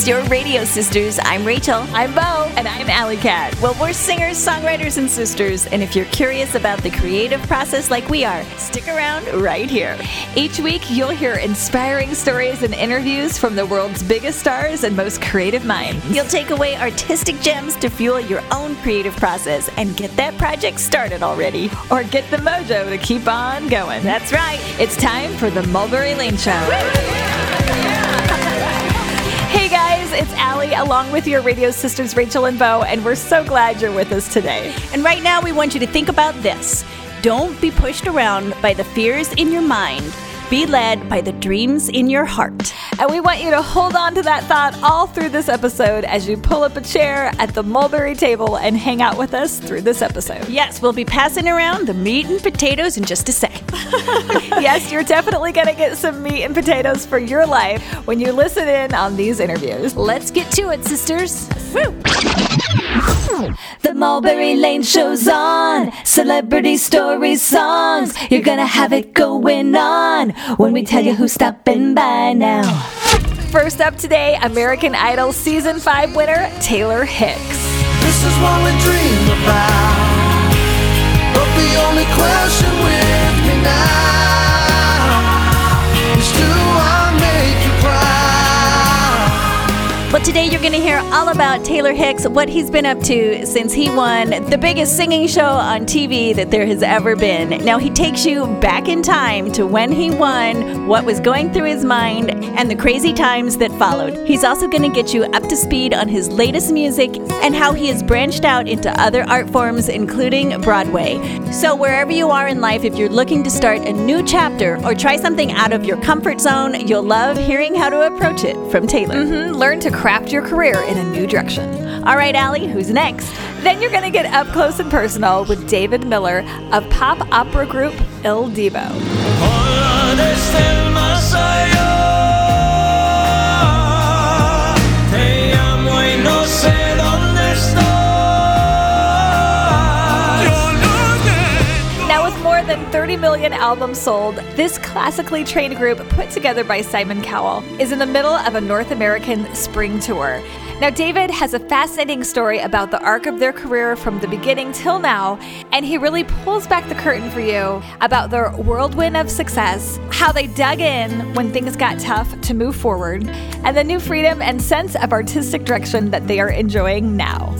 It's your radio sisters. I'm Rachel. I'm Bo. And I'm Alley Cat. Well, we're singers, songwriters, and sisters. And if you're curious about the creative process like we are, stick around right here. Each week, you'll hear inspiring stories and interviews from the world's biggest stars and most creative minds. You'll take away artistic gems to fuel your own creative process and get that project started already. Or get the mojo to keep on going. That's right. It's time for the Mulberry Lane Show. Hey guys, it's Allie along with your radio sisters Rachel and Bo, and we're so glad you're with us today. And right now, we want you to think about this don't be pushed around by the fears in your mind be led by the dreams in your heart. And we want you to hold on to that thought all through this episode as you pull up a chair at the mulberry table and hang out with us through this episode. Yes, we'll be passing around the meat and potatoes in just a sec. yes, you're definitely going to get some meat and potatoes for your life when you listen in on these interviews. Let's get to it, sisters. Woo. The Mulberry Lane show's on. Celebrity stories, songs. You're gonna have it going on when we tell you who's stopping by now. First up today, American Idol Season 5 winner, Taylor Hicks. This is what we dream about. But the only question with me now well, today you're going to hear all about Taylor Hicks, what he's been up to since he won the biggest singing show on TV that there has ever been. Now, he takes you back in time to when he won, what was going through his mind, and the crazy times that followed. He's also going to get you up to speed on his latest music and how he has branched out into other art forms, including Broadway. So, wherever you are in life, if you're looking to start a new chapter or try something out of your comfort zone, you'll love hearing how to approach it from Taylor. Mm-hmm. Learn to craft your career in a new direction. All right, Allie, who's next? Then you're going to get up close and personal with David Miller of pop opera group Il Divo. Than 30 million albums sold, this classically trained group, put together by Simon Cowell, is in the middle of a North American spring tour. Now, David has a fascinating story about the arc of their career from the beginning till now, and he really pulls back the curtain for you about their whirlwind of success, how they dug in when things got tough to move forward, and the new freedom and sense of artistic direction that they are enjoying now.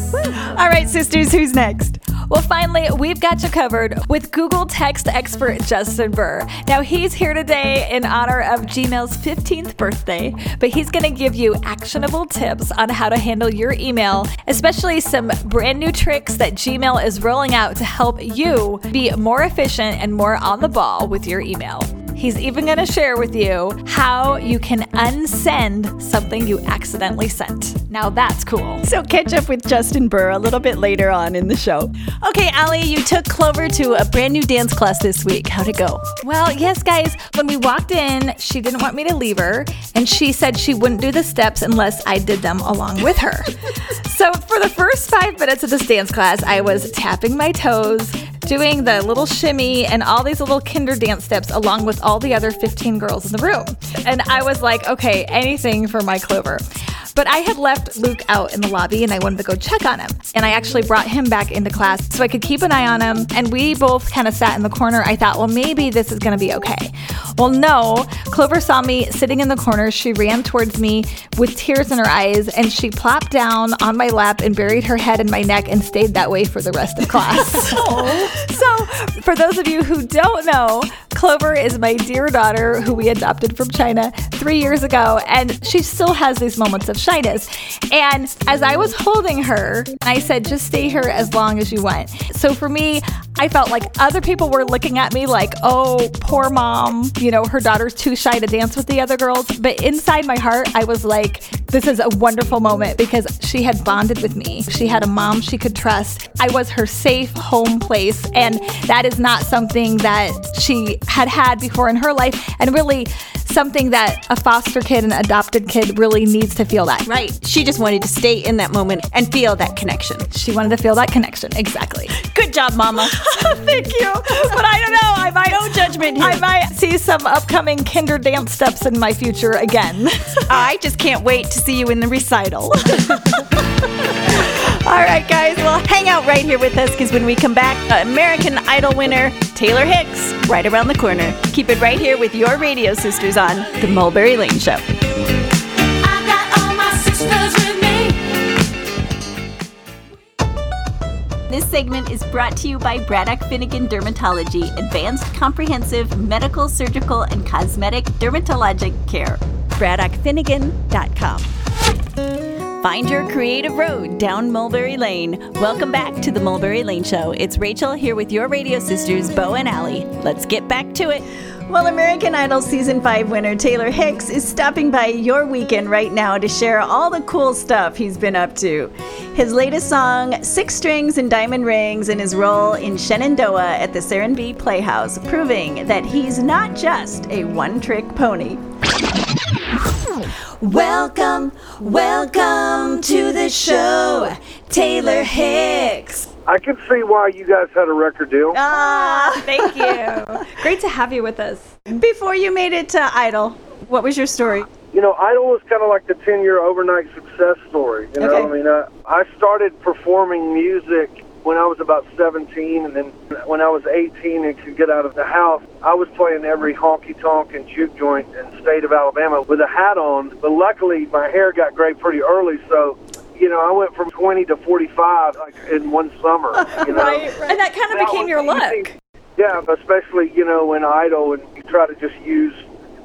All right, sisters, who's next? Well, finally, we've got you covered with Google text expert Justin Burr. Now, he's here today in honor of Gmail's 15th birthday, but he's going to give you actionable tips on how to handle your email, especially some brand new tricks that Gmail is rolling out to help you be more efficient and more on the ball with your email. He's even going to share with you how you can unsend something you accidentally sent. Now that's cool. So catch up with Justin Burr a little bit later on in the show. Okay, Allie, you took Clover to a brand new dance class this week. How'd it go? Well, yes, guys. When we walked in, she didn't want me to leave her, and she said she wouldn't do the steps unless I did them along with her. so for the first five minutes of this dance class, I was tapping my toes, doing the little shimmy and all these little kinder dance steps along with all the other 15 girls in the room. And I was like, okay, anything for my Clover. But I had left Luke out in the lobby and I wanted to go check on him. And I actually brought him back into class so I could keep an eye on him. And we both kind of sat in the corner. I thought, well, maybe this is going to be okay. Well, no. Clover saw me sitting in the corner. She ran towards me with tears in her eyes and she plopped down on my lap and buried her head in my neck and stayed that way for the rest of class. so, for those of you who don't know, Clover is my dear daughter who we adopted from China three years ago, and she still has these moments of shyness. And as I was holding her, I said, just stay here as long as you want. So for me, I felt like other people were looking at me like, oh, poor mom, you know, her daughter's too shy to dance with the other girls. But inside my heart, I was like, this is a wonderful moment because she had bonded with me. She had a mom she could trust. I was her safe home place. And that is not something that she had had before in her life. And really, something that a foster kid and adopted kid really needs to feel that. Right. She just wanted to stay in that moment and feel that connection. She wanted to feel that connection. Exactly. Good job, Mama. Thank you. But I don't know. I might No judgment here. I might see some upcoming kinder dance steps in my future again. I just can't wait to see you in the recital. All right, guys. Well, hang out right here with us because when we come back, American Idol winner Taylor Hicks right around the corner. Keep it right here with your radio sisters on The Mulberry Lane Show. This segment is brought to you by Braddock Finnegan Dermatology, advanced comprehensive medical, surgical, and cosmetic dermatologic care. BraddockFinnegan.com. Find your creative road down Mulberry Lane. Welcome back to the Mulberry Lane Show. It's Rachel here with your radio sisters, Bo and Allie. Let's get back to it. Well, American Idol Season 5 winner Taylor Hicks is stopping by your weekend right now to share all the cool stuff he's been up to. His latest song, Six Strings and Diamond Rings, and his role in Shenandoah at the Serenbe Playhouse, proving that he's not just a one trick pony. Welcome, welcome to the show, Taylor Hicks. I can see why you guys had a record deal. Ah, Thank you. Great to have you with us. before you made it to Idol, what was your story? You know, Idol was kind of like the 10 year overnight success story. You know, Okay. I mean, I, I started performing music when I was about 17, and then when I was 18 and could get out of the house, I was playing every honky tonk and juke joint in the state of Alabama with a hat on. But luckily, my hair got gray pretty early, so. You know, I went from 20 to 45 like in one summer. You know? And that kind of That became your look. Yeah, especially you know when idol and you try to just use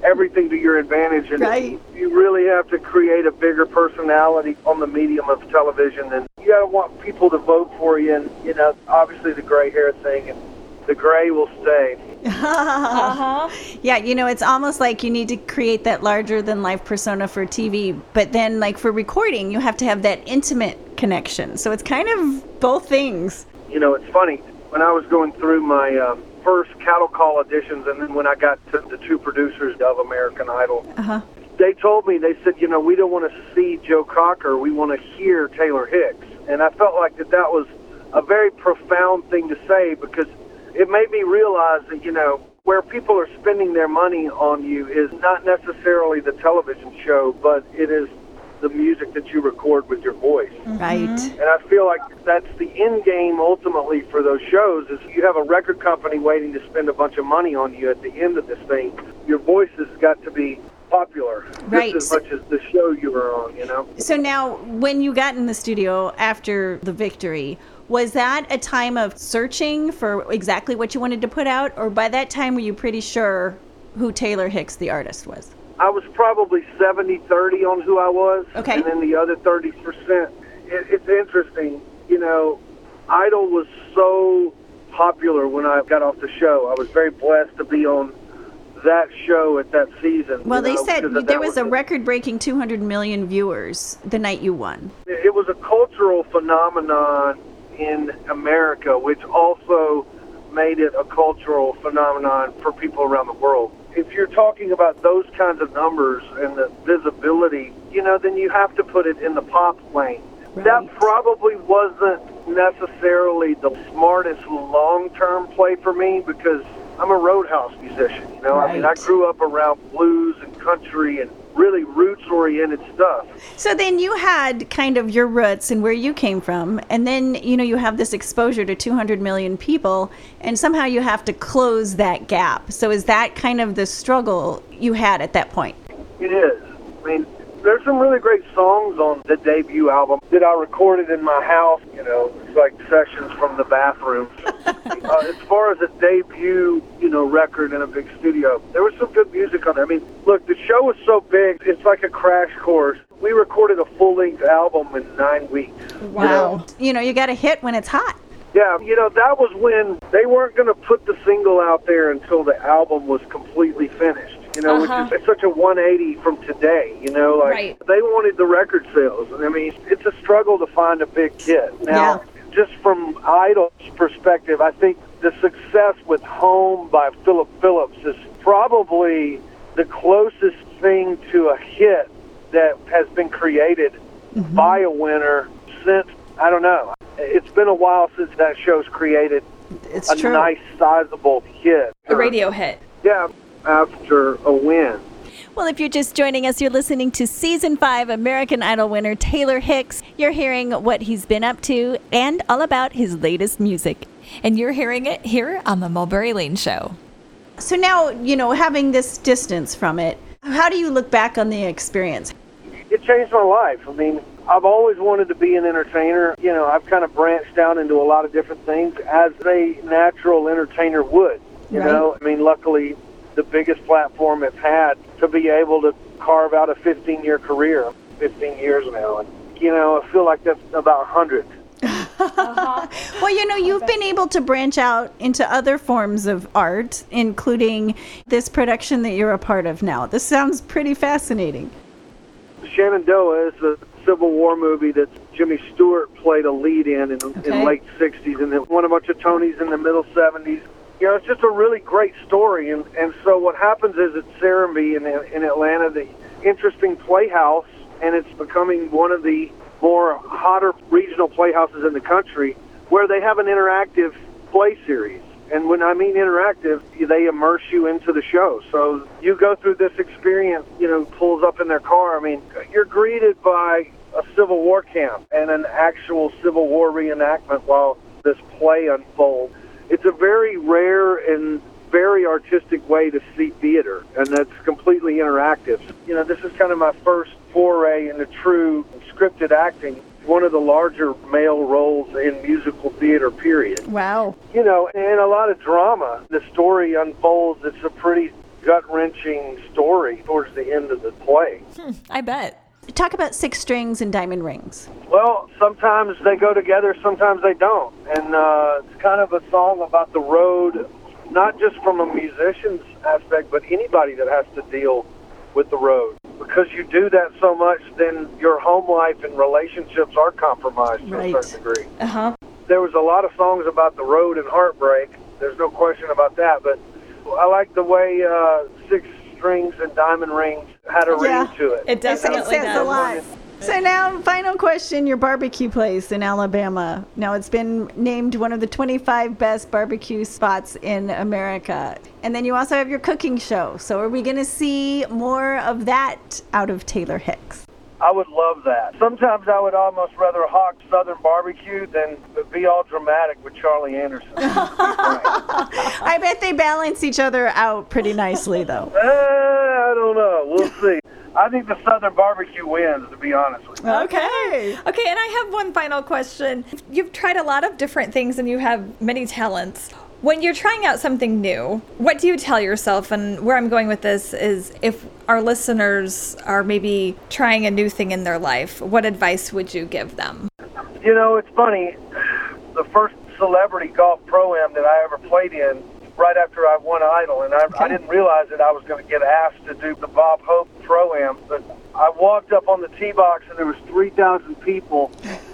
everything to your advantage, and Right. you really have to create a bigger personality on the medium of television, and you gotta want people to vote for you, and you know obviously the gray hair thing, and the gray will stay. Uh-huh. Yeah, you know, it's almost like you need to create that larger than life persona for TV, but then, like, for recording, you have to have that intimate connection. So it's kind of both things. You know, it's funny when I was going through my uh, first cattle call auditions, and then when I got to the two producers of American Idol. Uh-huh. they told me they said you know we don't want to see joe cocker we want to hear taylor hicks and i felt like that that was a very profound thing to say because it made me realize that you know where people are spending their money on you is not necessarily the television show but it is the music that you record with your voice mm-hmm. Right. and I feel like that's the end game ultimately for those shows is you have a record company waiting to spend a bunch of money on you at the end of this thing. Your voice has got to be popular Right. just as much as the show you were on, you know? So now, when you got in the studio after the victory, was that a time of searching for exactly what you wanted to put out, or by that time were you pretty sure who Taylor Hicks, the artist, was? I was probably 70 30 on who I was. Okay. And then the other 30%. It, it's interesting. You know, Idol was so popular when I got off the show. I was very blessed to be on that show at that season. Well, they know, said there that was a record-breaking 200 million viewers the night you won. it was a cultural phenomenon in America, which also made it a cultural phenomenon for people around the world. If you're talking about those kinds of numbers and the visibility, you know, then you have to put it in the pop lane. That probably wasn't necessarily the smartest long-term play for me because I'm a roadhouse musician. You know, I mean, I grew up around blues and country and really roots-oriented stuff. So then you had kind of your roots and where you came from, and then you know you have this exposure to 200 million people, and somehow you have to close that gap. So is that kind of the struggle you had at that point? It is. I mean, there's some really great songs on the debut album that I recorded in my house. You know, it's like sessions from the bathroom. uh, as far as a debut, know, record in a big studio, there was some good music on there. I mean, look, the show was so big, it's like a crash course. We recorded a full-length album in nine weeks. Wow. You know, you got a hit when it's hot. Yeah, you know, that was when they weren't going to put the single out there until the album was completely finished. You know, which uh-huh. is it's such a 180 from today. You know, like Right. they wanted the record sales. I mean, it's a struggle to find a big hit. Now, just from Idol's perspective, I think the success with Home by Philip Phillips is probably the closest thing to a hit that has been created mm-hmm. by a winner since I don't know. It's been a while since that show's created It's a true. nice sizable hit. A radio hit. Yeah, after a win. Well, if you're just joining us, you're listening to season five American Idol winner Taylor Hicks. You're hearing what he's been up to and all about his latest music. And you're hearing it here on the Mulberry Lane Show. So now, you know, having this distance from it, how do you look back on the experience? it changed my life. I mean, I've always wanted to be an entertainer. You know, I've kind of branched out into a lot of different things as a natural entertainer would. You Right. know, I mean, luckily, the biggest platform it's had to be able to carve out a 15 year career, 15 years now. And, you know, I feel like that's about 100. Well, you know, you've been able to branch out into other forms of art, including this production that you're a part of now. This sounds pretty fascinating. Shenandoah is a Civil War movie that Jimmy Stewart played a lead in in, Okay. in late 60s and it won a bunch of Tonys in the middle 70s. You know, it's just a really great story. And, and so what happens is at Serenbe in, in Atlanta, the interesting playhouse, and it's becoming one of the more hotter regional playhouses in the country where they have an interactive play series. And when I mean interactive, they immerse you into the show. So you go through this experience, you know, pulls up in their car. I mean, you're greeted by a Civil War camp and an actual Civil War reenactment while this play unfolds. It's a very rare and very artistic way to see theater, and that's completely interactive. You know, this is kind of my first foray into true scripted acting, one of the larger male roles in musical theater, period Wow. you know, and a lot of drama. The story unfolds. It's a pretty gut wrenching story towards the end of the play. I bet. Talk about six strings and diamond rings. Well, sometimes they go together, sometimes they don't. And uh, it's kind of a song about the road, not just from a musician's aspect, but anybody that has to deal with the road. Because you do that so much, then your home life and relationships are compromised to Right. a certain degree. Uh huh. there was a lot of songs about the road and heartbreak. There's no question about that. But I like the way uh, Six Strings and Diamond Rings had a Yeah. ring to it. It definitely it says a lot. So now, final question: Your barbecue place in Alabama. Now it's been named one of the 25 best barbecue spots in America. And then you also have your cooking show. So are we going to see more of that out of Taylor Hicks? I would love that. Sometimes I would almost rather hawk Southern barbecue than be all dramatic with Charlie Anderson. I bet they balance each other out pretty nicely, though. Eh, I don't know. We'll see. I think the Southern barbecue wins, to be honest with you. Okay. Okay, and I have one final question. You've tried a lot of different things and you have many talents. When you're trying out something new, what do you tell yourself? And where I'm going with this is if our listeners are maybe trying a new thing in their life, what advice would you give them? You know, it's funny. The first celebrity golf pro am that I ever played in, right after I won Idol, and I, I didn't realize that I was going to get asked to do the Bob Hope pro am. But I walked up on the tee box, and there was 3,000 people,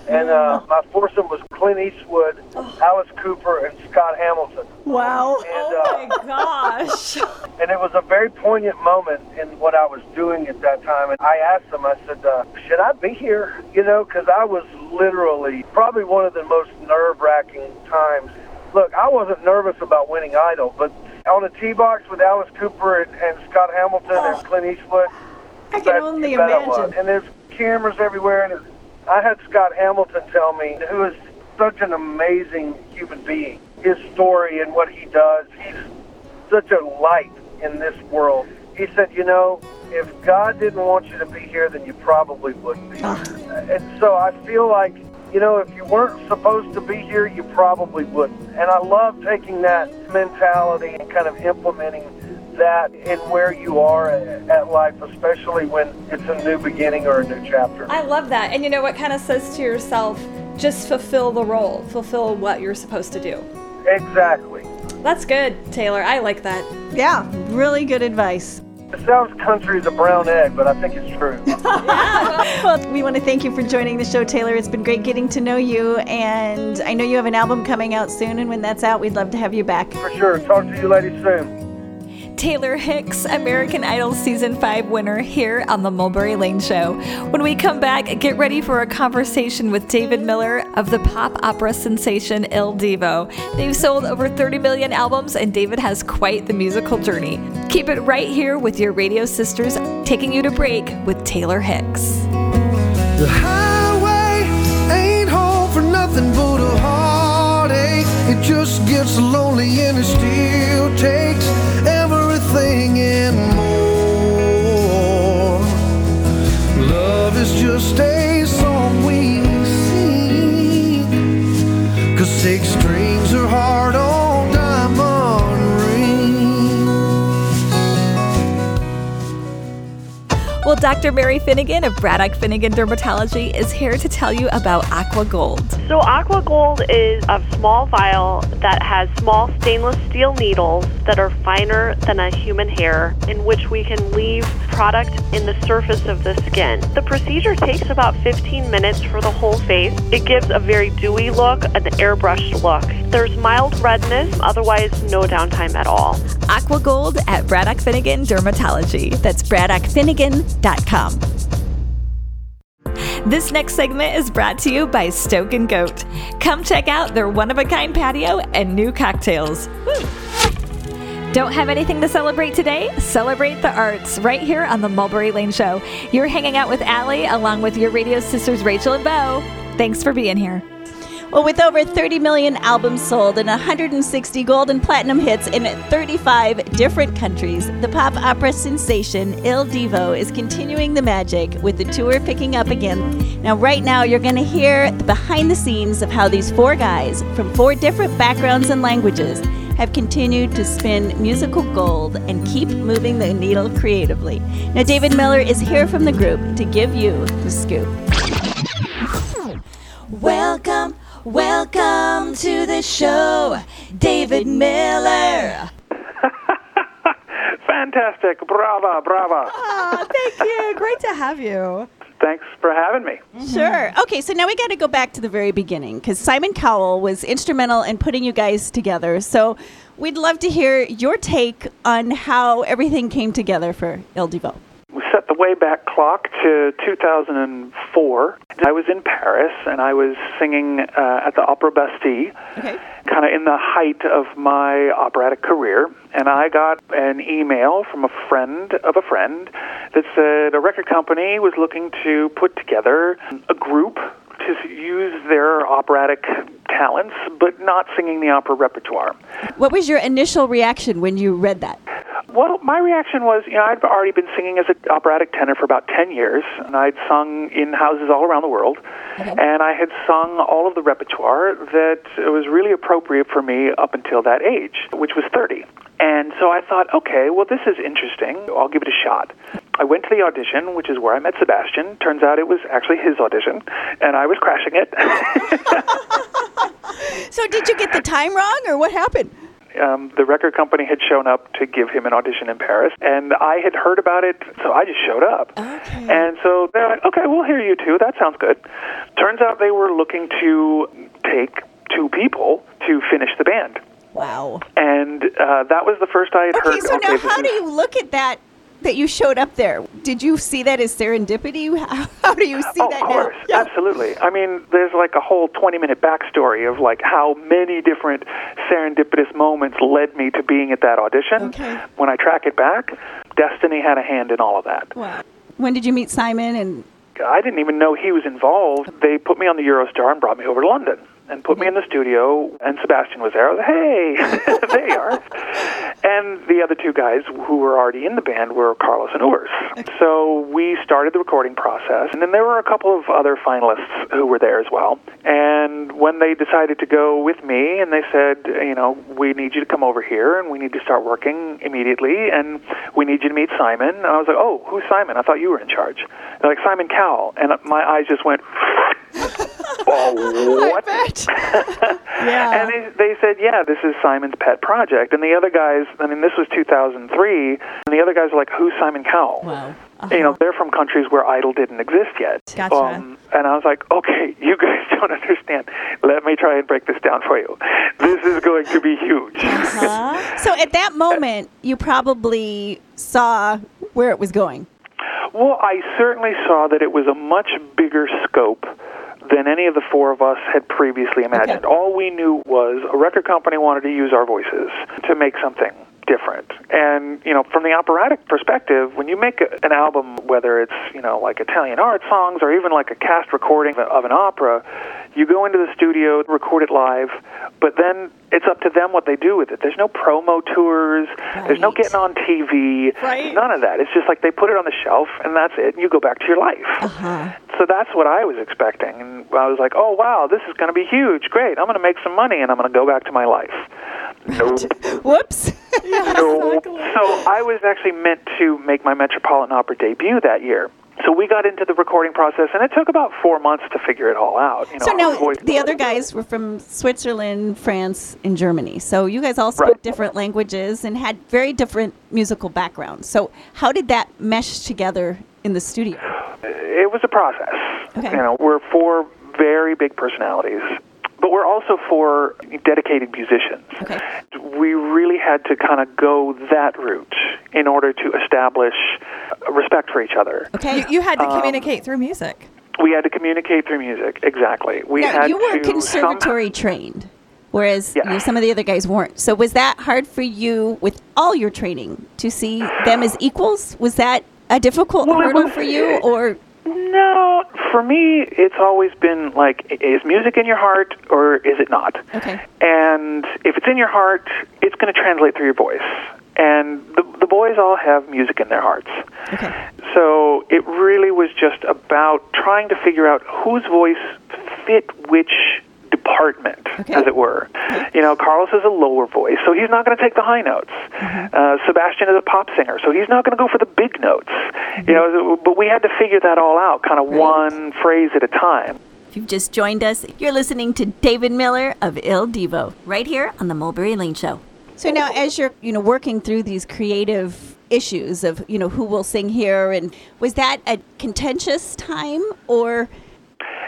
and uh, my foursome was Clint Eastwood, Alice Cooper, and Scott Hamilton. Wow. And, uh, my gosh. and it was a very poignant moment in what I was doing at that time. And I asked them, I said, uh, should I be here? You know, because I was literally probably one of the most nerve wracking times. Look, I wasn't nervous about winning Idol, but on a tee box with Alice Cooper and, and Scott Hamilton and Clint Eastwood, I can only you bet was. imagine. And there's cameras everywhere, and I had Scott Hamilton tell me, who is such an amazing human being, his story and what he does. He's such a light in this world. He said, you know, if God didn't want you to be here, then you probably wouldn't be. Ah. And so I feel like, you know, if you weren't supposed to be here, you probably wouldn't. And I love taking that mentality and kind of implementing that in where you are at, at life, especially when it's a new beginning or a new chapter. I love that. And you know what kind of says to yourself, just fulfill the role, fulfill what you're supposed to do. Exactly. That's good, Taylor. I like that. Yeah, really good advice. It sounds country as a brown egg, but I think it's true. Well, we want to thank you for joining the show, Taylor. It's been great getting to know you, and I know you have an album coming out soon, and when that's out, we'd love to have you back. For sure. Talk to you ladies soon. Taylor Hicks, American Idol Season 5 winner, here on The Mulberry Lane Show. When we come back, get ready for a conversation with David Miller of the pop opera sensation Il Divo. They've sold over 30 million albums, and David has quite the musical journey. Keep it right here with your radio sisters, taking you to break with Taylor Hicks. The highway ain't home for nothing but a heartache. It just gets lonely and it still takes six Dr. Mary Finnegan of Braddock Finnegan Dermatology is here to tell you about Aqua Gold. So, Aqua Gold is a small vial that has small stainless steel needles that are finer than a human hair, in which we can leave product in the surface of the skin. The procedure takes about 15 minutes for the whole face. It gives a very dewy look, an airbrushed look. There's mild redness, otherwise, no downtime at all. Aqua Gold at Braddock Finnegan Dermatology. That's Braddock braddockfinnegan.com. This next segment is brought to you by Stoke and Goat. Come check out their one of a kind patio and new cocktails. Woo. Don't have anything to celebrate today? Celebrate the arts right here on the Mulberry Lane Show. You're hanging out with Allie along with your radio sisters Rachel and Bo. Thanks for being here. Well, with over 30 million albums sold and 160 gold and platinum hits in 35 different countries, the pop opera sensation Il Divo is continuing the magic with the tour picking up again. Now, right now, you're going to hear the behind the scenes of how these four guys from four different backgrounds and languages have continued to spin musical gold and keep moving the needle creatively. Now, David Miller is here from the group to give you the scoop. Welcome, welcome to the show, David Miller. Fantastic. Brava, brava. Oh, thank you. Great to have you. Thanks for having me. Mm-hmm. Sure. Okay, so now we got to go back to the very beginning because Simon Cowell was instrumental in putting you guys together. So we'd love to hear your take on how everything came together for Il. We set the way back clock to 2004. I was in Paris and I was singing uh, at the Opera Bastille, Okay. kind of in the height of my operatic career. And I got an email from a friend of a friend that said a record company was looking to put together a group to use their operatic talents, but not singing the opera repertoire. What was your initial reaction when you read that? Well, my reaction was, you know, I'd already been singing as an operatic tenor for about 10 years, and I'd sung in houses all around the world, and I had sung all of the repertoire that was really appropriate for me up until that age, which was 30. And so I thought, okay, well, this is interesting. I'll give it a shot. I went to the audition, which is where I met Sebastian. Turns out it was actually his audition, and I was crashing it. So did you get the time wrong or what happened? Um, the record company had shown up to give him an audition in Paris, and I had heard about it, so I just showed up. Okay. And so they're like, okay, we'll hear you too. That sounds good. Turns out they were looking to take two people to finish the band. Wow. And uh, that was the first I had Okay, heard. so now this how is- do you look at that that you showed up there? Did you see that as serendipity? How, how do you see Oh, that of course, now? absolutely. I mean, there's like a whole 20 minute backstory of like how many different serendipitous moments led me to being at that audition. Okay. When I track it back, destiny had a hand in all of that. Wow. When did you meet Simon and I didn't even know he was involved. They put me on the Eurostar and brought me over to London and put me in the studio, and Sebastian was there. I was like, hey, there you are. And the other two guys who were already in the band were Carlos and Urs. So we started the recording process, and then there were a couple of other finalists who were there as well. And when they decided to go with me, and they said, you know, we need you to come over here, and we need to start working immediately, and we need you to meet Simon. And I was like, oh, who's Simon? I thought you were in charge. They're like, Simon Cowell. And my eyes just went, oh, what? Yeah. And they, they said, yeah, this is Simon's pet project. And the other guys, I mean, this was 2003, and the other guys were like, who's Simon Cowell? Wow. You know, they're from countries where Idol didn't exist yet. Um, Gotcha. and I was like, okay, you guys don't understand. Let me try and break this down for you. This is going to be huge. Uh-huh. So at that moment, you probably saw where it was going. Well, I certainly saw that it was a much bigger scope than any of the four of us had previously imagined. Okay. All we knew was a record company wanted to use our voices to make something different. And, you know, from the operatic perspective, when you make a, an album, whether it's, you know, like Italian art songs or even like a cast recording of an opera, you go into the studio, record it live, but then it's up to them what they do with it. There's no promo tours, there's no getting on TV, Right. none of that. It's just like they put it on the shelf and that's it, and you go back to your life. Uh-huh. So that's what I was expecting. And I was like, oh, wow, this is going to be huge. Great. I'm going to make some money and I'm going to go back to my life. Nope. Whoops. nope. So I was actually meant to make my Metropolitan Opera debut that year. So we got into the recording process, and it took about four months to figure it all out. You know, So now the other guys were from Switzerland, France, and Germany. So you guys all spoke Right. different languages and had very different musical backgrounds. So how did that mesh together in the studio? it was a process. Okay. You know, we're four very big personalities, but we're also four dedicated musicians. Okay. We really had to kind of go that route in order to establish respect for each other. Okay. You, you had to Um, communicate through music. We had to communicate through music. Exactly. We now, had you were to conservatory trained, whereas Yes. you know, some of the other guys weren't. So was that hard for you with all your training to see them as equals? Was that a difficult Well, hurdle was- for you, or No, for me, it's always been like, is music in your heart or is it not? Okay. And if it's in your heart, it's going to translate through your voice. And the, the boys all have music in their hearts. okay? So it really was just about trying to figure out whose voice fit which department, Okay. as it were. You know, Carlos is a lower voice, so he's not going to take the high notes. Uh, Sebastian is a pop singer, so he's not going to go for the big notes. You know, but we had to figure that all out, kind of one phrase at a time. If you've just joined us, you're listening to David Miller of Il Divo, right here on the Mulberry Lane Show. So now, as you're, you know, working through these creative issues of, you know, who will sing here, and was that a contentious time, or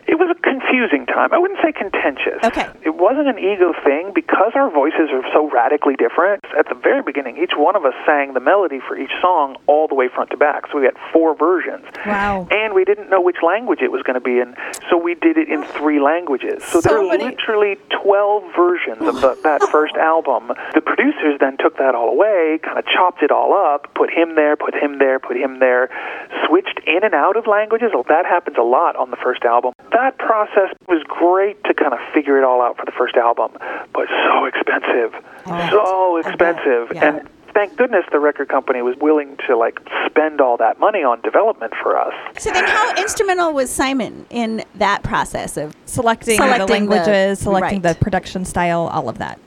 It was a confusing time. I wouldn't say contentious. Okay. It wasn't an ego thing because our voices are so radically different. At the very beginning, each one of us sang the melody for each song all the way front to back. So we had four versions. Wow. And we didn't know which language it was going to be in, so we did it in three languages. So, So there are literally 12 versions of the, that first album. The producers then took that all away, kind of chopped it all up, put him there, put him there, put him there, switched in and out of languages. That happens a lot on the first album. That process was great to kind of figure it all out for the first album, but so expensive. So expensive. Yeah. And thank goodness the record company was willing to like spend all that money on development for us. so? Then, how instrumental was Simon in that process of Selecting, Selecting the the- languages, selecting right. the production style, all of that.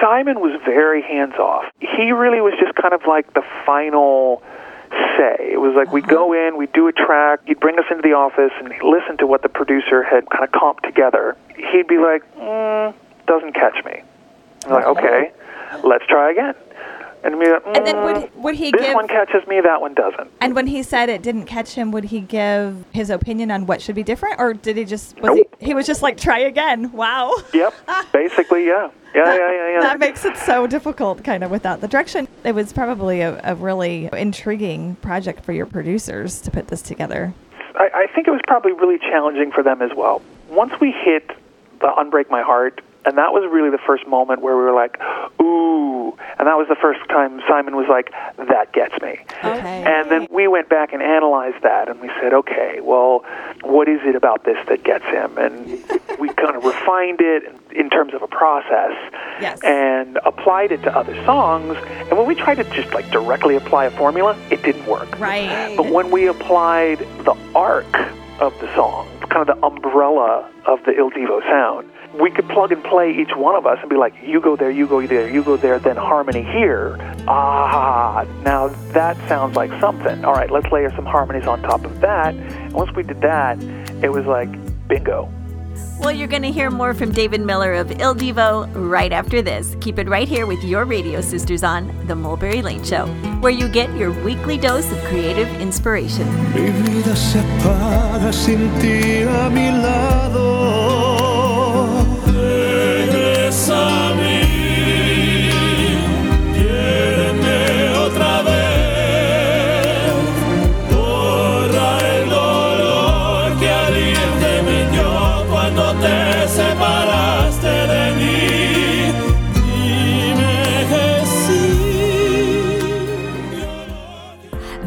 Simon was very hands off. He really was just kind of like the final say. It was like we'd go in, we'd do a track, he'd bring us into the office and he'd listen to what the producer had kind of comped together. He'd be like, mm, doesn't catch me. I'm like, okay, let's try again. And, be like, And then "Mm, would would he this give? one catches me, that one doesn't. and when he said it didn't catch him, would he give his opinion on what should be different, or did he just was Nope. he, he was just like try again? Wow. Yep, basically, yeah. Yeah, yeah, yeah, yeah. That makes it so difficult, kind of, without the direction. It was probably a, a really intriguing project for your producers to put this together. I, I think it was probably really challenging for them as well. Once we hit the Unbreak My Heart, and that was really the first moment where we were like. And that was the first time Simon was like, that gets me. okay? And then we went back and analyzed that, and we said, okay, well, what is it about this that gets him? And we kind of refined it in terms of a process Yes. and applied it to other songs. And when we tried to just like directly apply a formula, it didn't work. Right. But when we applied the arc of the song, kind of the umbrella of the Il Divo sound, we could plug and play each one of us and be like, you go there, you go there, you go there, then harmony here. Ah, now that sounds like something. All right, let's layer some harmonies on top of that. And once we did that, it was like bingo. Well, you're going to hear more from David Miller of Il Divo right after this. Keep it right here with your radio sisters on The Mulberry Lane Show, where you get your weekly dose of creative inspiration. Mi vida se apaga sin ti a mi lado. Regresa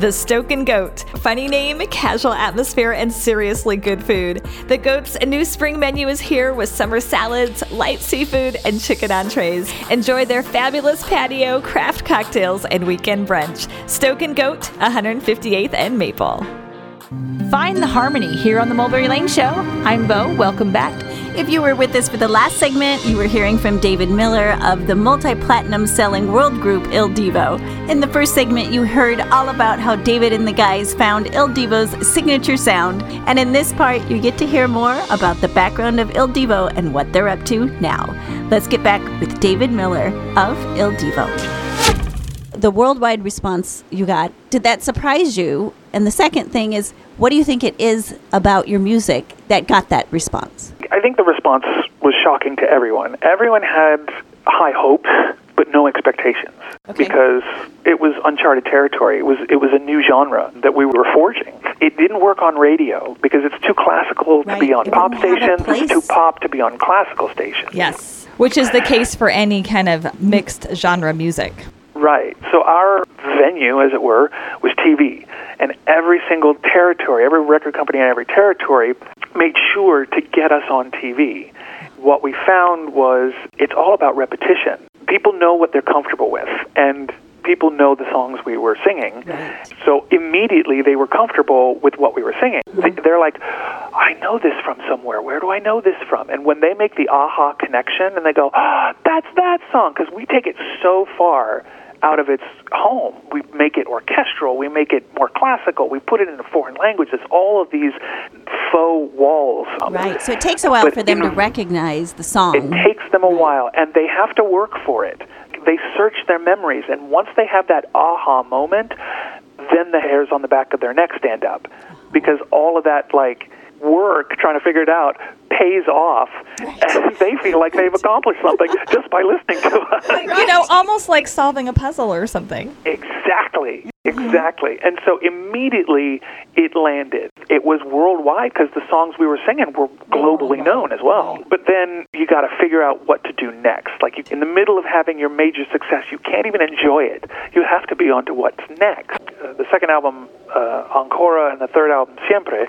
The Stoken Goat. Funny name, casual atmosphere, and seriously good food. The Goat's new spring menu is here with summer salads, light seafood, and chicken entrees. Enjoy their fabulous patio, craft cocktails, and weekend brunch. Stoken Goat, 158th and Maple. Find the harmony here on the Mulberry Lane Show. I'm Bo. Welcome back. If you were with us for the last segment, you were hearing from David Miller of the multi platinum selling world group Il Divo. In the first segment, you heard all about how David and the guys found Il Divo's signature sound. And in this part, you get to hear more about the background of Il Divo and what they're up to now. Let's get back with David Miller of Il Divo. The worldwide response you got, did that surprise you? And the second thing is, what do you think it is about your music that got that response? I think the response was shocking to everyone. Everyone had high hopes, but no expectations because it was uncharted territory. It was it was a new genre that we were forging. It didn't work on radio because it's too classical to be on It pop wouldn't have a stations. It's too pop to be on classical stations. Yes. Which is the case for any kind of mixed genre music. Right. So our venue, as it were, was TV. And every single territory, every record company in every territory made sure to get us on TV. What we found was it's all about repetition. People know what they're comfortable with, and people know the songs we were singing. So immediately they were comfortable with what we were singing. They- They're like, I know this from somewhere. Where do I know this from? And when they make the aha connection and they go, ah, that's that song, because we take it so far out of its home. We make it orchestral. We make it more classical. We put it into foreign languages. All of these faux walls. Right. So it takes a while But for them in- to recognize the song. It takes them a while, and they have to work for it. They search their memories, and once they have that aha moment, then the hairs on the back of their neck stand up, uh-huh. because all of that like work trying to figure it out pays off, and they feel like they've accomplished something just by listening to us. You know, almost like solving a puzzle or something. Exactly. Exactly. And so immediately it landed. It was worldwide because the songs we were singing were globally known as well. But then you got to figure out what to do next. Like you, in the middle of having your major success, you can't even enjoy it. You have to be on to what's next. Uh, the second album, uh, Ancora, and the third album, Siempre,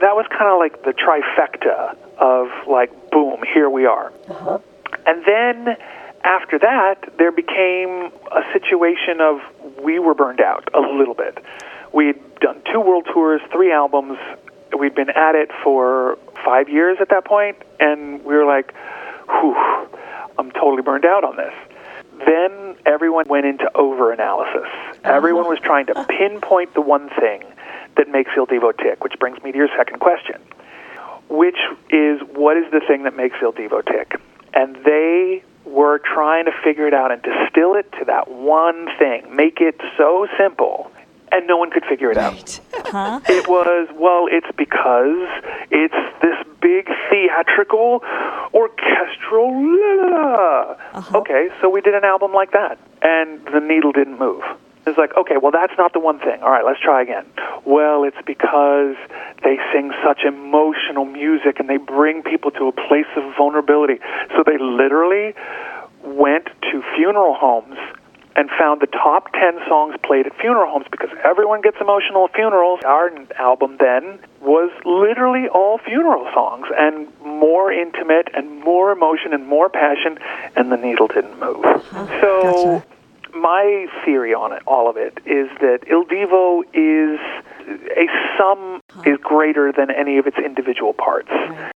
that was kind of like the trifecta of like, boom, here we are. Uh-huh. And then after that, there became a situation of we were burned out a little bit. We'd done two world tours, three albums. We'd been at it for five years at that point, and we were like, whew, I'm totally burned out on this. Then everyone went into over analysis. Oh. Everyone was trying to pinpoint the one thing that makes Il Divo tick, which brings me to your second question which is what is the thing that makes Il Divo tick? And they were trying to figure it out and distill it to that one thing, make it so simple, and no one could figure it out. Uh-huh. It was, well, it's because it's this big theatrical, orchestral. La. Uh-huh. Okay, so we did an album like that, and the needle didn't move. It's like, okay, well, that's not the one thing. All right, let's try again. Well, it's because they sing such emotional music and they bring people to a place of vulnerability. So they literally went to funeral homes and found the top 10 songs played at funeral homes because everyone gets emotional at funerals. Our album then was literally all funeral songs and more intimate and more emotion and more passion, and the needle didn't move. So my theory on it, all of it, is that Il Divo is a sum is greater than any of its individual parts.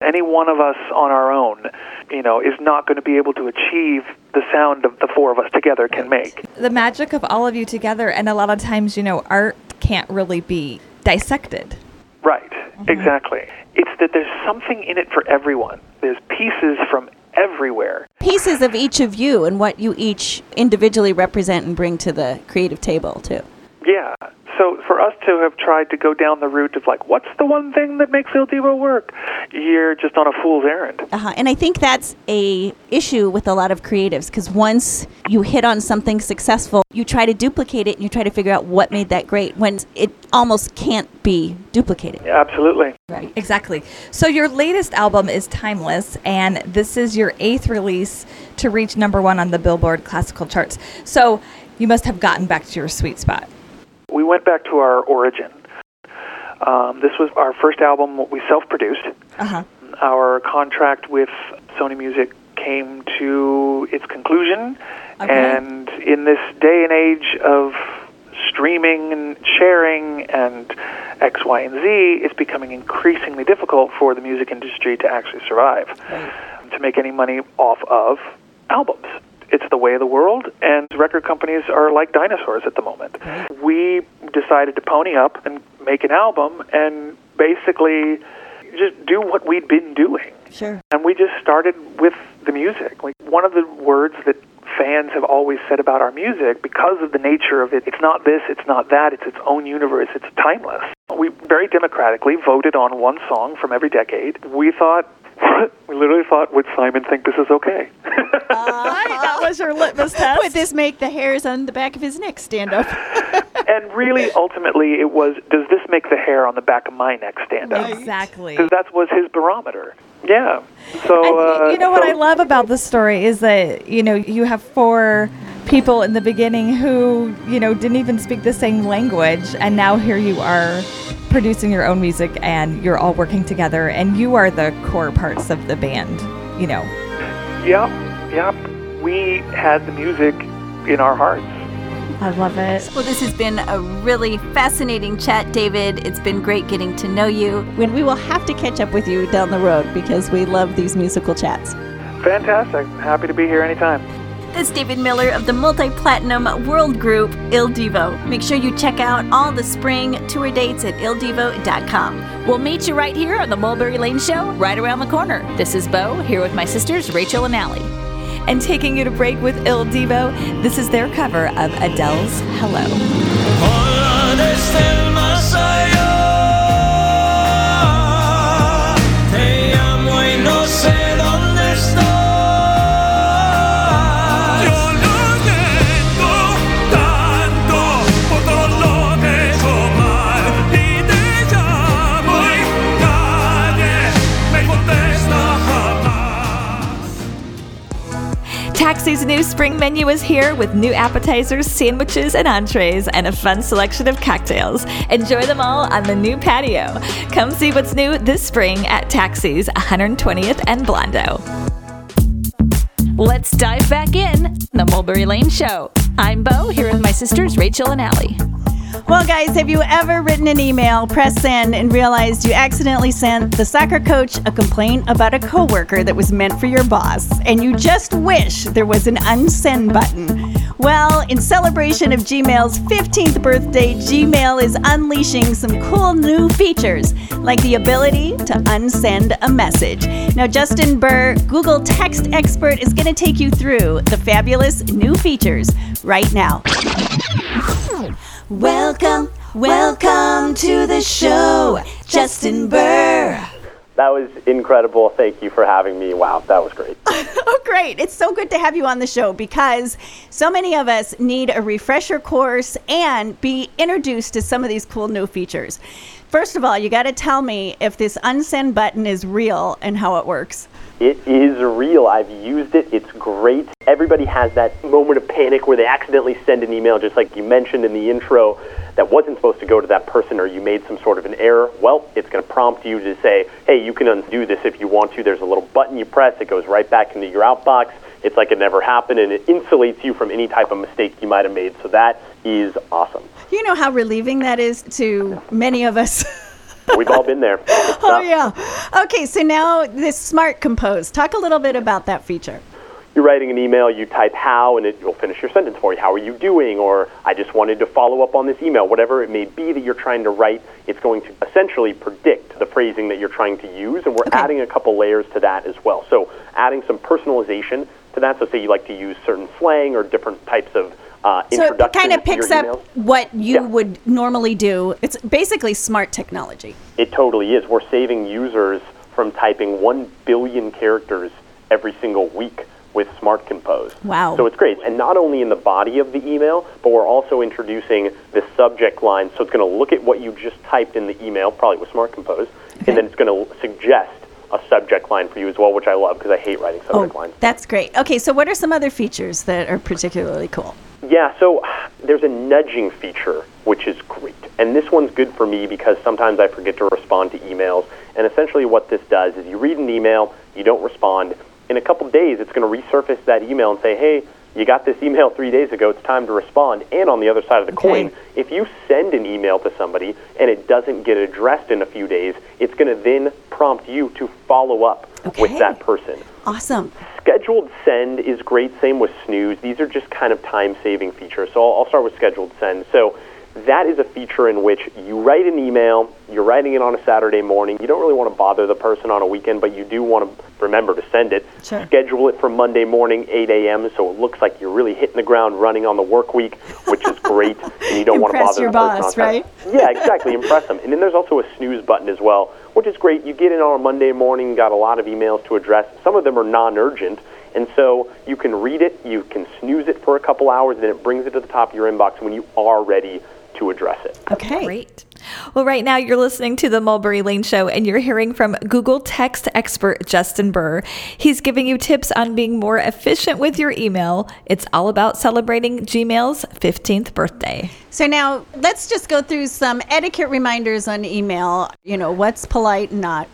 Any one of us on our own, you know, is not going to be able to achieve the sound of the four of us together can make. The magic of all of you together, and a lot of times, you know, art can't really be dissected. Right. Mm-hmm. Exactly. It's that there's something in it for everyone. There's pieces from everywhere. Pieces of each of you and what you each individually represent and bring to the creative table, too. Yeah. So for us to have tried to go down the route of like, what's the one thing that makes Il Divo work? You're just on a fool's errand. Uh-huh. And I think that's a issue with a lot of creatives because once you hit on something successful, you try to duplicate it and you try to figure out what made that great when it almost can't be duplicated. Yeah, absolutely. Right. Exactly. So your latest album is Timeless, and this is your eighth release to reach number one on the Billboard classical charts. So you must have gotten back to your sweet spot. We went back to our origin. Um, this was our first album we self-produced. Uh-huh. Our contract with Sony Music came to its conclusion, Okay. and in this day and age of streaming and sharing and X, Y, and Z, it's becoming increasingly difficult for the music industry to actually survive, to make any money off of albums. It's the way of the world, and record companies are like dinosaurs at the moment. We decided to pony up and make an album and basically just do what we'd been doing. Sure. And we just started with the music. Like one of the words that fans have always said about our music, because of the nature of it, it's not this, it's not that, it's its own universe, it's timeless. We very democratically voted on one song from every decade. We thought, we literally thought, would Simon think this is okay? that was your litmus test. Would this make the hairs on the back of his neck stand up? and really, ultimately, it was, does this make the hair on the back of my neck stand up? Exactly. Because that was his barometer. Yeah. So And uh, you know what so- I love about this story is that you know you have four people in the beginning who you know didn't even speak the same language, and now here you are producing your own music, and you're all working together, and you are the core parts of the band. You know. Yep, yep. We had the music in our hearts. I love it. Well, this has been a really fascinating chat, David. It's been great getting to know you. When we will have to catch up with you down the road because we love these musical chats. Fantastic. Happy to be here anytime. That's David Miller of the multi platinum world group Il Divo. Make sure you check out all the spring tour dates at ildivo.com. We'll meet you right here on the Mulberry Lane Show, right around the corner. This is Bo, here with my sisters, Rachel and Allie. And taking you to break with Il Divo, this is their cover of Adele's Hello. Taxi's new spring menu is here with new appetizers, sandwiches, and entrees, and a fun selection of cocktails. Enjoy them all on the new patio. Come see what's new this spring at Taxi's 120th and Blondo. Let's dive back in the Mulberry Lane Show. I'm Bo, here with my sisters, Rachel and Allie. Well, guys, have you ever written an email, press send, and realized you accidentally sent the soccer coach a complaint about a coworker that was meant for your boss, and you just wish there was an unsend button? Well, in celebration of Gmail's 15th birthday, Gmail is unleashing some cool new features, like the ability to unsend a message. Now, Justin Burr, Google Text Expert, is going to take you through the fabulous new features right now. Welcome, welcome to the show, Justin Burr. That was incredible. Thank you for having me. Wow, that was great. Oh, great. It's so good to have you on the show because so many of us need a refresher course and be introduced to some of these cool new features. First of all, you got to tell me if this unsend button is real and how it works. It is real. I've used it. It's great. Everybody has that moment of panic where they accidentally send an email, just like you mentioned in the intro, that wasn't supposed to go to that person or you made some sort of an error. Well, it's going to prompt you to say, hey, you can undo this if you want to. There's a little button you press, it goes right back into your outbox. It's like it never happened, and it insulates you from any type of mistake you might have made. So that is awesome. You know how relieving that is to many of us. We've all been there. Oh, yeah. Okay, so now this Smart Compose. Talk a little bit about that feature. you're writing an email, you type how, and it will finish your sentence for you. How are you doing? Or I just wanted to follow up on this email. Whatever it may be that you're trying to write, it's going to essentially predict the phrasing that you're trying to use, and we're adding a couple layers to that as well. So adding some personalization to that. So say you like to use certain slang or different types of uh, So it kind of picks up what you Yeah. would normally do. It's basically smart technology. It totally is. We're saving users from typing 1 billion characters every single week with Smart Compose. Wow. So it's great. And not only in the body of the email, but we're also introducing the subject line. So it's going to look at what you just typed in the email, probably with Smart Compose, and then it's going to suggest a subject line for you as well, which I love because I hate writing subject oh, lines. That's great. Okay, so what are some other features that are particularly cool? Yeah, so there's a nudging feature, which is great. And this one's good for me because sometimes I forget to respond to emails. And essentially, what this does is you read an email, you don't respond. In a couple days, it's going to resurface that email and say, hey, you got this email three days ago, it's time to respond. And on the other side of the coin, if you send an email to somebody and it doesn't get addressed in a few days, it's going to then prompt you to follow up with that person. Awesome. Scheduled send is great. Same with snooze. These are just kind of time saving features. So I'll, I'll start with scheduled send. So that is a feature in which you write an email, you're writing it on a Saturday morning. You don't really want to bother the person on a weekend, but you do want to remember to send it. Sure. Schedule it for Monday morning, 8 a.m., so it looks like you're really hitting the ground running on the work week, which is great. and you don't want to bother your boss, right? Yeah, exactly. Impress them. And then there's also a snooze button as well, which is great. You get in on a Monday morning, got a lot of emails to address. Some of them are non-urgent, and so you can read it, you can snooze it for a couple hours, and then it brings it to the top of your inbox when you are ready to address it. Okay. Great. Well, right now you're listening to the Mulberry Lane Show and you're hearing from Google text expert Justin Burr. He's giving you tips on being more efficient with your email. It's all about celebrating Gmail's 15th birthday. So now let's just go through some etiquette reminders on email. You know, what's polite and not.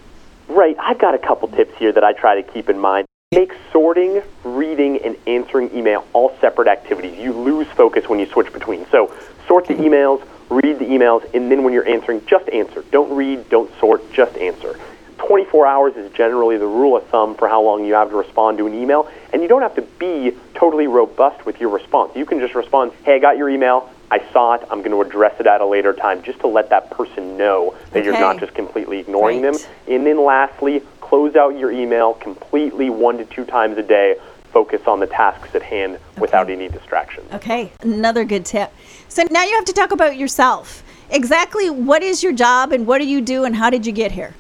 Right. I've got a couple tips here that I try to keep in mind. Make sorting, reading, and answering email all separate activities. You lose focus when you switch between. So sort the emails, read the emails, and then when you're answering, just answer. Don't read, don't sort, just answer. 24 hours is generally the rule of thumb for how long you have to respond to an email, and you don't have to be totally robust with your response. You can just respond, hey, I got your email. I saw it. I'm going to address it at a later time just to let that person know that you're not just completely ignoring Right. them. And then lastly, close out your email completely one to two times a day. Focus on the tasks at hand without any distractions. Okay, another good tip. So now you have to talk about yourself. Exactly what is your job and what do you do and how did you get here?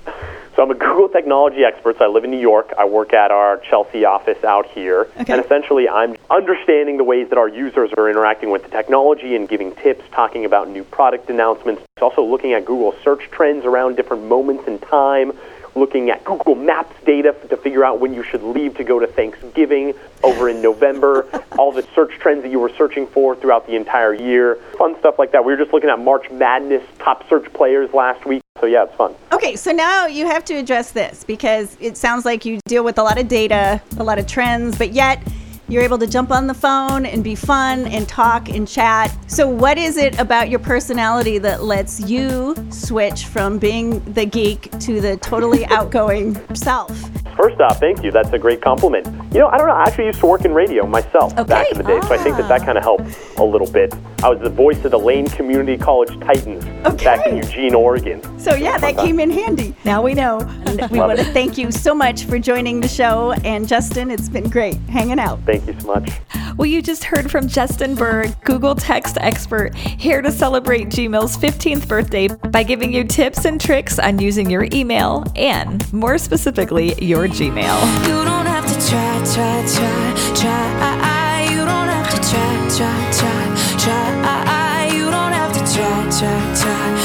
So I'm a Google technology expert. So I live in New York. I work at our Chelsea office out here. Okay. And essentially, I'm understanding the ways that our users are interacting with the technology and giving tips, talking about new product announcements. It's also looking at Google search trends around different moments in time, looking at Google Maps data to figure out when you should leave to go to Thanksgiving over in November, all the search trends that you were searching for throughout the entire year, fun stuff like that. We were just looking at March Madness top search players last week. So yeah, it's fun. Okay, so now you have to address this because it sounds like you deal with a lot of data, a lot of trends, but yet you're able to jump on the phone and be fun and talk and chat. So, what is it about your personality that lets you switch from being the geek to the totally outgoing self? First off, thank you. That's a great compliment. You know, I don't know. I actually used to work in radio myself back in the day, so I think that that ah. kind of helped a little bit. I was the voice of the Lane Community College Titans back in Eugene, Oregon. So, yeah, that uh-huh. came in handy. Now we know. And we want to thank you so much for joining the show. And Justin, it's been great hanging out. Thank you so much. Well, you just heard from Justin Burr, Google text expert, here to celebrate Gmail's 15th birthday by giving you tips and tricks on using your email and, more specifically, your Gmail. You don't have to try, try, try, try. You don't have to try, try, try, try. You don't have to try, try, try, try.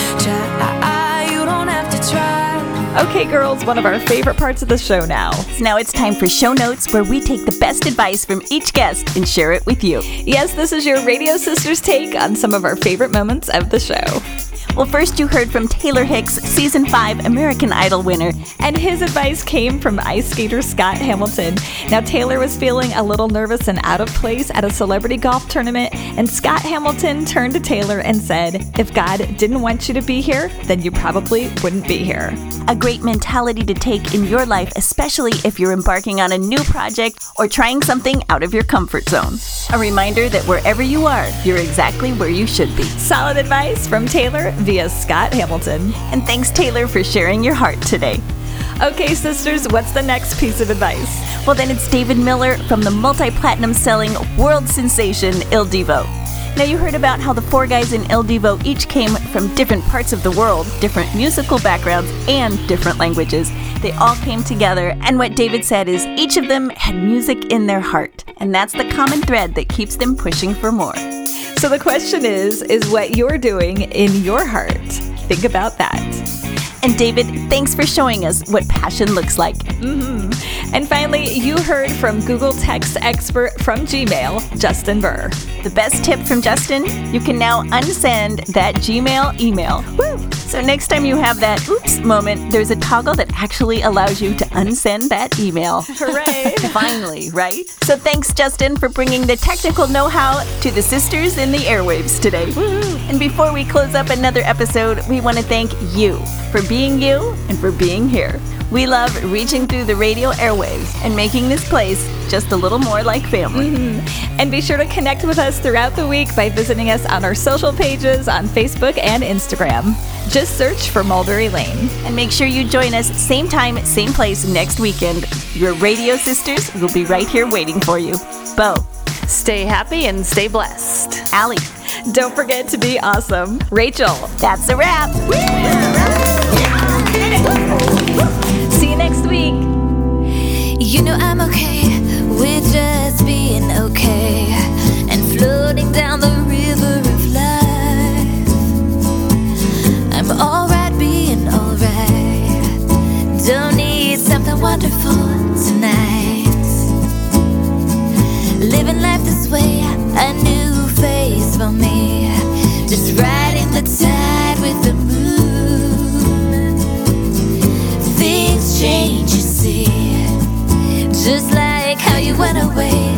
Okay, girls, one of our favorite parts of the show now. So now it's time for show notes where we take the best advice from each guest and share it with you. Yes, this is your Radio Sisters take on some of our favorite moments of the show. Well, first you heard from Taylor Hicks, season 5 American Idol winner. And his advice came from ice skater Scott Hamilton. Now, Taylor was feeling a little nervous and out of place at a celebrity golf tournament, and Scott Hamilton turned to Taylor and said, If God didn't want you to be here, then you probably wouldn't be here. A great mentality to take in your life, especially if you're embarking on a new project or trying something out of your comfort zone. A reminder that wherever you are, you're exactly where you should be. Solid advice from Taylor via Scott Hamilton. And thanks, Taylor, for sharing your heart today. Okay, sisters, what's the next piece of advice? Well, then it's David Miller from the multi platinum selling world sensation Il Divo. Now, you heard about how the four guys in Il Divo each came from different parts of the world, different musical backgrounds, and different languages. They all came together, and what David said is each of them had music in their heart, and that's the common thread that keeps them pushing for more. So the question is is what you're doing in your heart? Think about that. And David, thanks for showing us what passion looks like. Mm-hmm. And finally, you heard from Google Text expert from Gmail, Justin Burr. The best tip from Justin you can now unsend that Gmail email. Woo! So next time you have that oops moment, there's a toggle that actually allows you to unsend that email. Hooray! Finally, right? So thanks, Justin, for bringing the technical know how to the sisters in the airwaves today. Woo! And before we close up another episode, we want to thank you for being you and for being here. We love reaching through the radio airwaves and making this place just a little more like family. Mm-hmm. And be sure to connect with us throughout the week by visiting us on our social pages on Facebook and Instagram. Just search for Mulberry Lane. And make sure you join us same time, same place next weekend. Your radio sisters will be right here waiting for you. Bo. Stay happy and stay blessed. Allie. Don't forget to be awesome. Rachel. That's a wrap. See You know I'm okay with just being okay and floating down the river of life. I'm alright being alright. Don't need something wonderful tonight. Living life this way, a new phase for me. Just riding the tide with the moon. Things change. Just like how you went away.